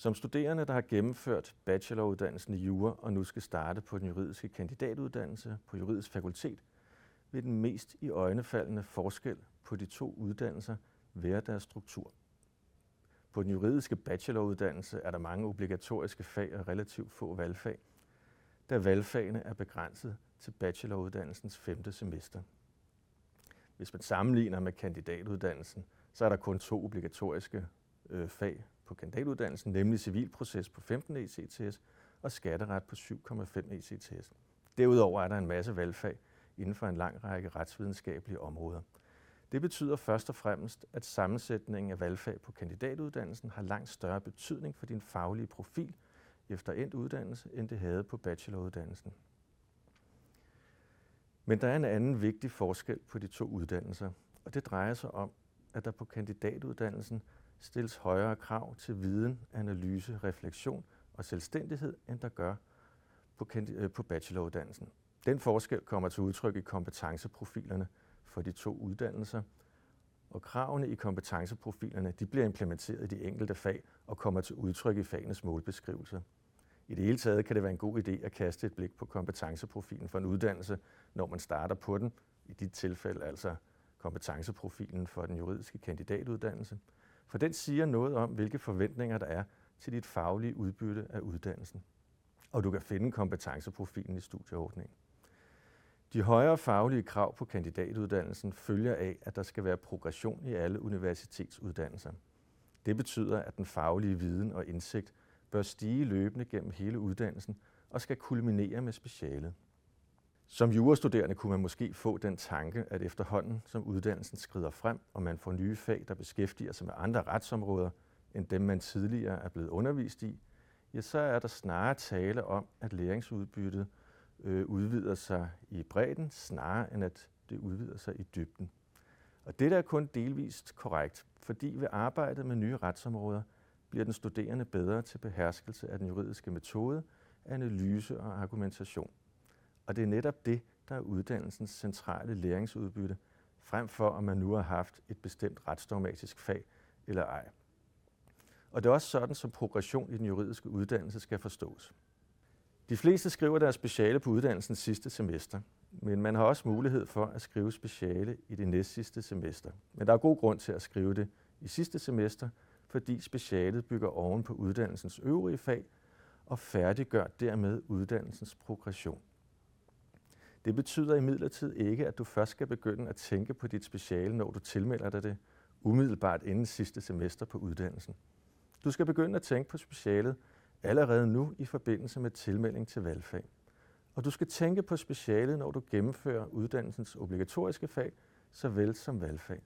Som studerende, der har gennemført bacheloruddannelsen i jura og nu skal starte på den juridiske kandidatuddannelse på juridisk fakultet, vil den mest i øjnefaldende forskel på de to uddannelser være deres struktur. På den juridiske bacheloruddannelse er der mange obligatoriske fag og relativt få valgfag, da valgfagene er begrænset til bacheloruddannelsens femte semester. Hvis man sammenligner med kandidatuddannelsen, så er der kun to obligatoriske øh, fag på kandidatuddannelsen, nemlig civilproces på 15 ECTS og skatteret på 7,5 ECTS. Derudover er der en masse valgfag inden for en lang række retsvidenskabelige områder. Det betyder først og fremmest, at sammensætningen af valgfag på kandidatuddannelsen har langt større betydning for din faglige profil efter endt uddannelse, end det havde på bacheloruddannelsen. Men der er en anden vigtig forskel på de to uddannelser, og det drejer sig om, at der på kandidatuddannelsen stilles højere krav til viden, analyse, refleksion og selvstændighed, end der gør på, øh, på bacheloruddannelsen. Den forskel kommer til udtryk i kompetenceprofilerne for de to uddannelser, og kravene i kompetenceprofilerne de bliver implementeret i de enkelte fag og kommer til udtryk i fagenes målbeskrivelser. I det hele taget kan det være en god idé at kaste et blik på kompetenceprofilen for en uddannelse, når man starter på den, i dit tilfælde altså kompetenceprofilen for den juridiske kandidatuddannelse, for den siger noget om, hvilke forventninger der er til dit faglige udbytte af uddannelsen. Og du kan finde kompetenceprofilen i studieordningen. De højere faglige krav på kandidatuddannelsen følger af, at der skal være progression i alle universitetsuddannelser. Det betyder, at den faglige viden og indsigt bør stige løbende gennem hele uddannelsen og skal kulminere med specialet. Som jurastuderende kunne man måske få den tanke, at efterhånden som uddannelsen skrider frem, og man får nye fag, der beskæftiger sig med andre retsområder, end dem man tidligere er blevet undervist i, ja, så er der snarere tale om, at læringsudbyttet øh, udvider sig i bredden, snarere end at det udvider sig i dybden. Og det er kun delvist korrekt, fordi ved arbejdet med nye retsområder bliver den studerende bedre til beherskelse af den juridiske metode, analyse og argumentation. Og det er netop det, der er uddannelsens centrale læringsudbytte, frem for om man nu har haft et bestemt retsdogmatisk fag eller ej. Og det er også sådan, som progression i den juridiske uddannelse skal forstås. De fleste skriver deres speciale på uddannelsens sidste semester, men man har også mulighed for at skrive speciale i det næstsidste semester. Men der er god grund til at skrive det i sidste semester, fordi specialet bygger oven på uddannelsens øvrige fag og færdiggør dermed uddannelsens progression. Det betyder imidlertid ikke, at du først skal begynde at tænke på dit speciale, når du tilmelder dig det umiddelbart inden sidste semester på uddannelsen. Du skal begynde at tænke på specialet allerede nu i forbindelse med tilmelding til valgfag. Og du skal tænke på specialet, når du gennemfører uddannelsens obligatoriske fag, såvel som valgfag.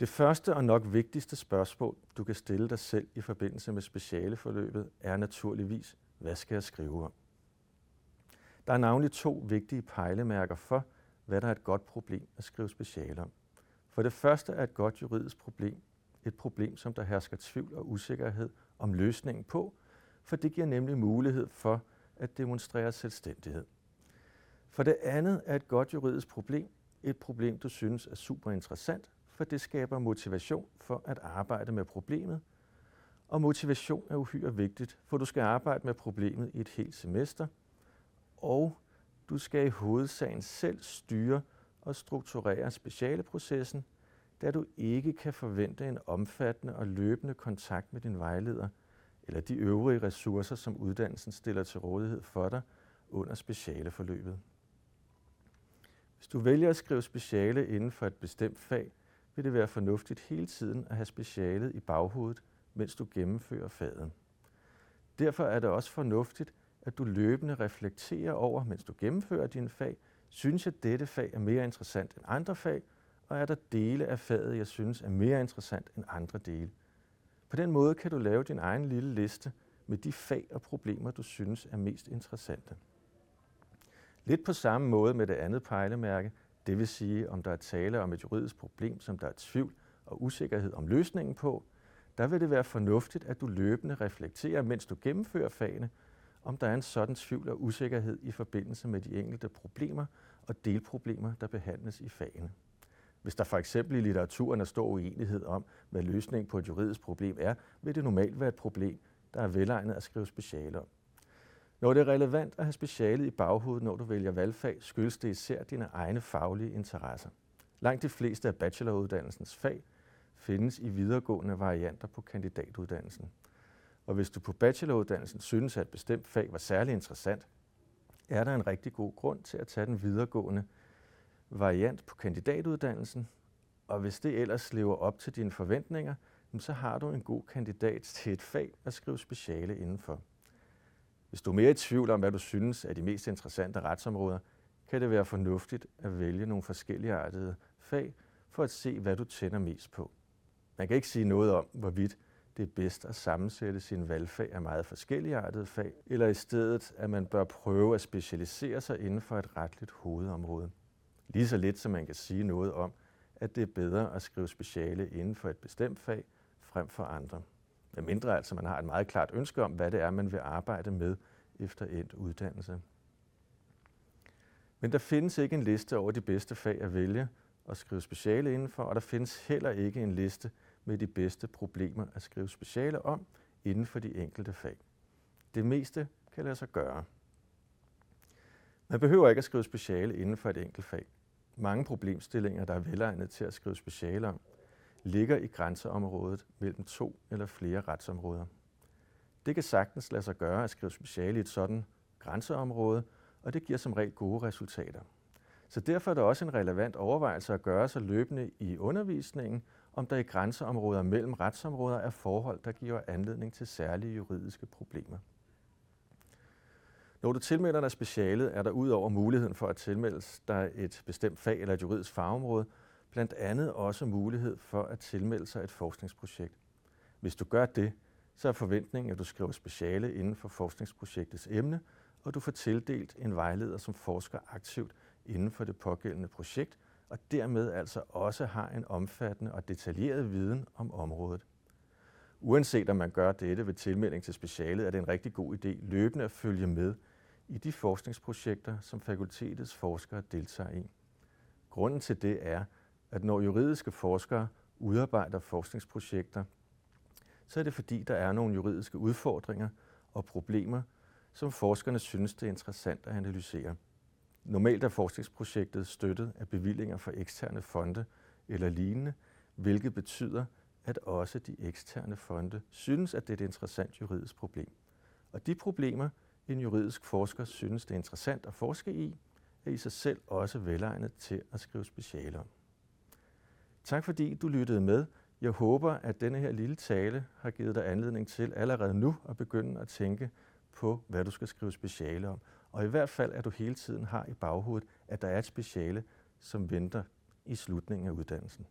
Det første og nok vigtigste spørgsmål, du kan stille dig selv i forbindelse med specialeforløbet, er naturligvis, hvad skal jeg skrive om? Der er navnlig to vigtige pejlemærker for, hvad der er et godt problem at skrive speciale om. For det første er et godt juridisk problem et problem, som der hersker tvivl og usikkerhed om løsningen på, for det giver nemlig mulighed for at demonstrere selvstændighed. For det andet er et godt juridisk problem et problem, du synes er super interessant, for det skaber motivation for at arbejde med problemet. Og motivation er uhyre vigtigt, for du skal arbejde med problemet i et helt semester, og du skal i hovedsagen selv styre og strukturere specialeprocessen, da du ikke kan forvente en omfattende og løbende kontakt med din vejleder eller de øvrige ressourcer, som uddannelsen stiller til rådighed for dig under specialeforløbet. Hvis du vælger at skrive speciale inden for et bestemt fag, vil det være fornuftigt hele tiden at have specialet i baghovedet, mens du gennemfører faget. Derfor er det også fornuftigt, at du løbende reflekterer over, mens du gennemfører dine fag, synes jeg, at dette fag er mere interessant end andre fag, og er der dele af faget, jeg synes er mere interessant end andre dele. På den måde kan du lave din egen lille liste med de fag og problemer, du synes er mest interessante. Lidt på samme måde med det andet pejlemærke, det vil sige, om der er tale om et juridisk problem, som der er tvivl og usikkerhed om løsningen på, der vil det være fornuftigt, at du løbende reflekterer, mens du gennemfører fagene, om der er en sådan tvivl og usikkerhed i forbindelse med de enkelte problemer og delproblemer, der behandles i fagene. Hvis der for eksempel i litteraturen er stor uenighed om, hvad løsningen på et juridisk problem er, vil det normalt være et problem, der er velegnet at skrive speciale om. Når det er relevant at have specialet i baghovedet, når du vælger valgfag, skyldes det især dine egne faglige interesser. Langt de fleste af bacheloruddannelsens fag findes i videregående varianter på kandidatuddannelsen. Og hvis du på bacheloruddannelsen synes, at et bestemt fag var særlig interessant, er der en rigtig god grund til at tage den videregående variant på kandidatuddannelsen, og hvis det ellers lever op til dine forventninger, så har du en god kandidat til et fag at skrive speciale indenfor. Hvis du er mere i tvivl om, hvad du synes er de mest interessante retsområder, kan det være fornuftigt at vælge nogle forskellige artede fag for at se, hvad du tænder mest på. Man kan ikke sige noget om, hvorvidt det er bedst at sammensætte sin valgfag af meget forskelligartede fag, eller i stedet, at man bør prøve at specialisere sig inden for et retligt hovedområde. Lige så lidt som man kan sige noget om, at det er bedre at skrive speciale inden for et bestemt fag frem for andre. Med mindre altså man har et meget klart ønske om, hvad det er, man vil arbejde med efter endt uddannelse. Men der findes ikke en liste over de bedste fag at vælge at skrive speciale indenfor, og der findes heller ikke en liste med de bedste problemer at skrive speciale om inden for de enkelte fag. Det meste kan lade sig gøre. Man behøver ikke at skrive speciale inden for et enkelt fag. Mange problemstillinger, der er velegnet til at skrive speciale om, ligger i grænseområdet mellem to eller flere retsområder. Det kan sagtens lade sig gøre at skrive speciale i et sådan grænseområde, og det giver som regel gode resultater. Så derfor er det også en relevant overvejelse at gøre sig løbende i undervisningen, om der i grænseområder mellem retsområder er forhold, der giver anledning til særlige juridiske problemer. Når du tilmelder dig specialet, er der udover muligheden for at tilmelde dig et bestemt fag eller et juridisk fagområde, blandt andet også mulighed for at tilmelde sig et forskningsprojekt. Hvis du gør det, så er forventningen, at du skriver speciale inden for forskningsprojektets emne, og du får tildelt en vejleder, som forsker aktivt inden for det pågældende projekt, og dermed altså også har en omfattende og detaljeret viden om området. Uanset om man gør dette ved tilmelding til specialet, er det en rigtig god idé løbende at følge med i de forskningsprojekter, som fakultetets forskere deltager i. Grunden til det er, at når juridiske forskere udarbejder forskningsprojekter, så er det fordi, der er nogle juridiske udfordringer og problemer, som forskerne synes, det er interessant at analysere. Normalt er forskningsprojektet støttet af bevillinger fra eksterne fonde eller lignende, hvilket betyder, at også de eksterne fonde synes, at det er et interessant juridisk problem. Og de problemer, en juridisk forsker synes, det er interessant at forske i, er i sig selv også velegnet til at skrive speciale om. Tak fordi du lyttede med. Jeg håber, at denne her lille tale har givet dig anledning til allerede nu at begynde at tænke på, hvad du skal skrive speciale om. Og i hvert fald, at du hele tiden har i baghovedet, at der er et speciale, som venter i slutningen af uddannelsen.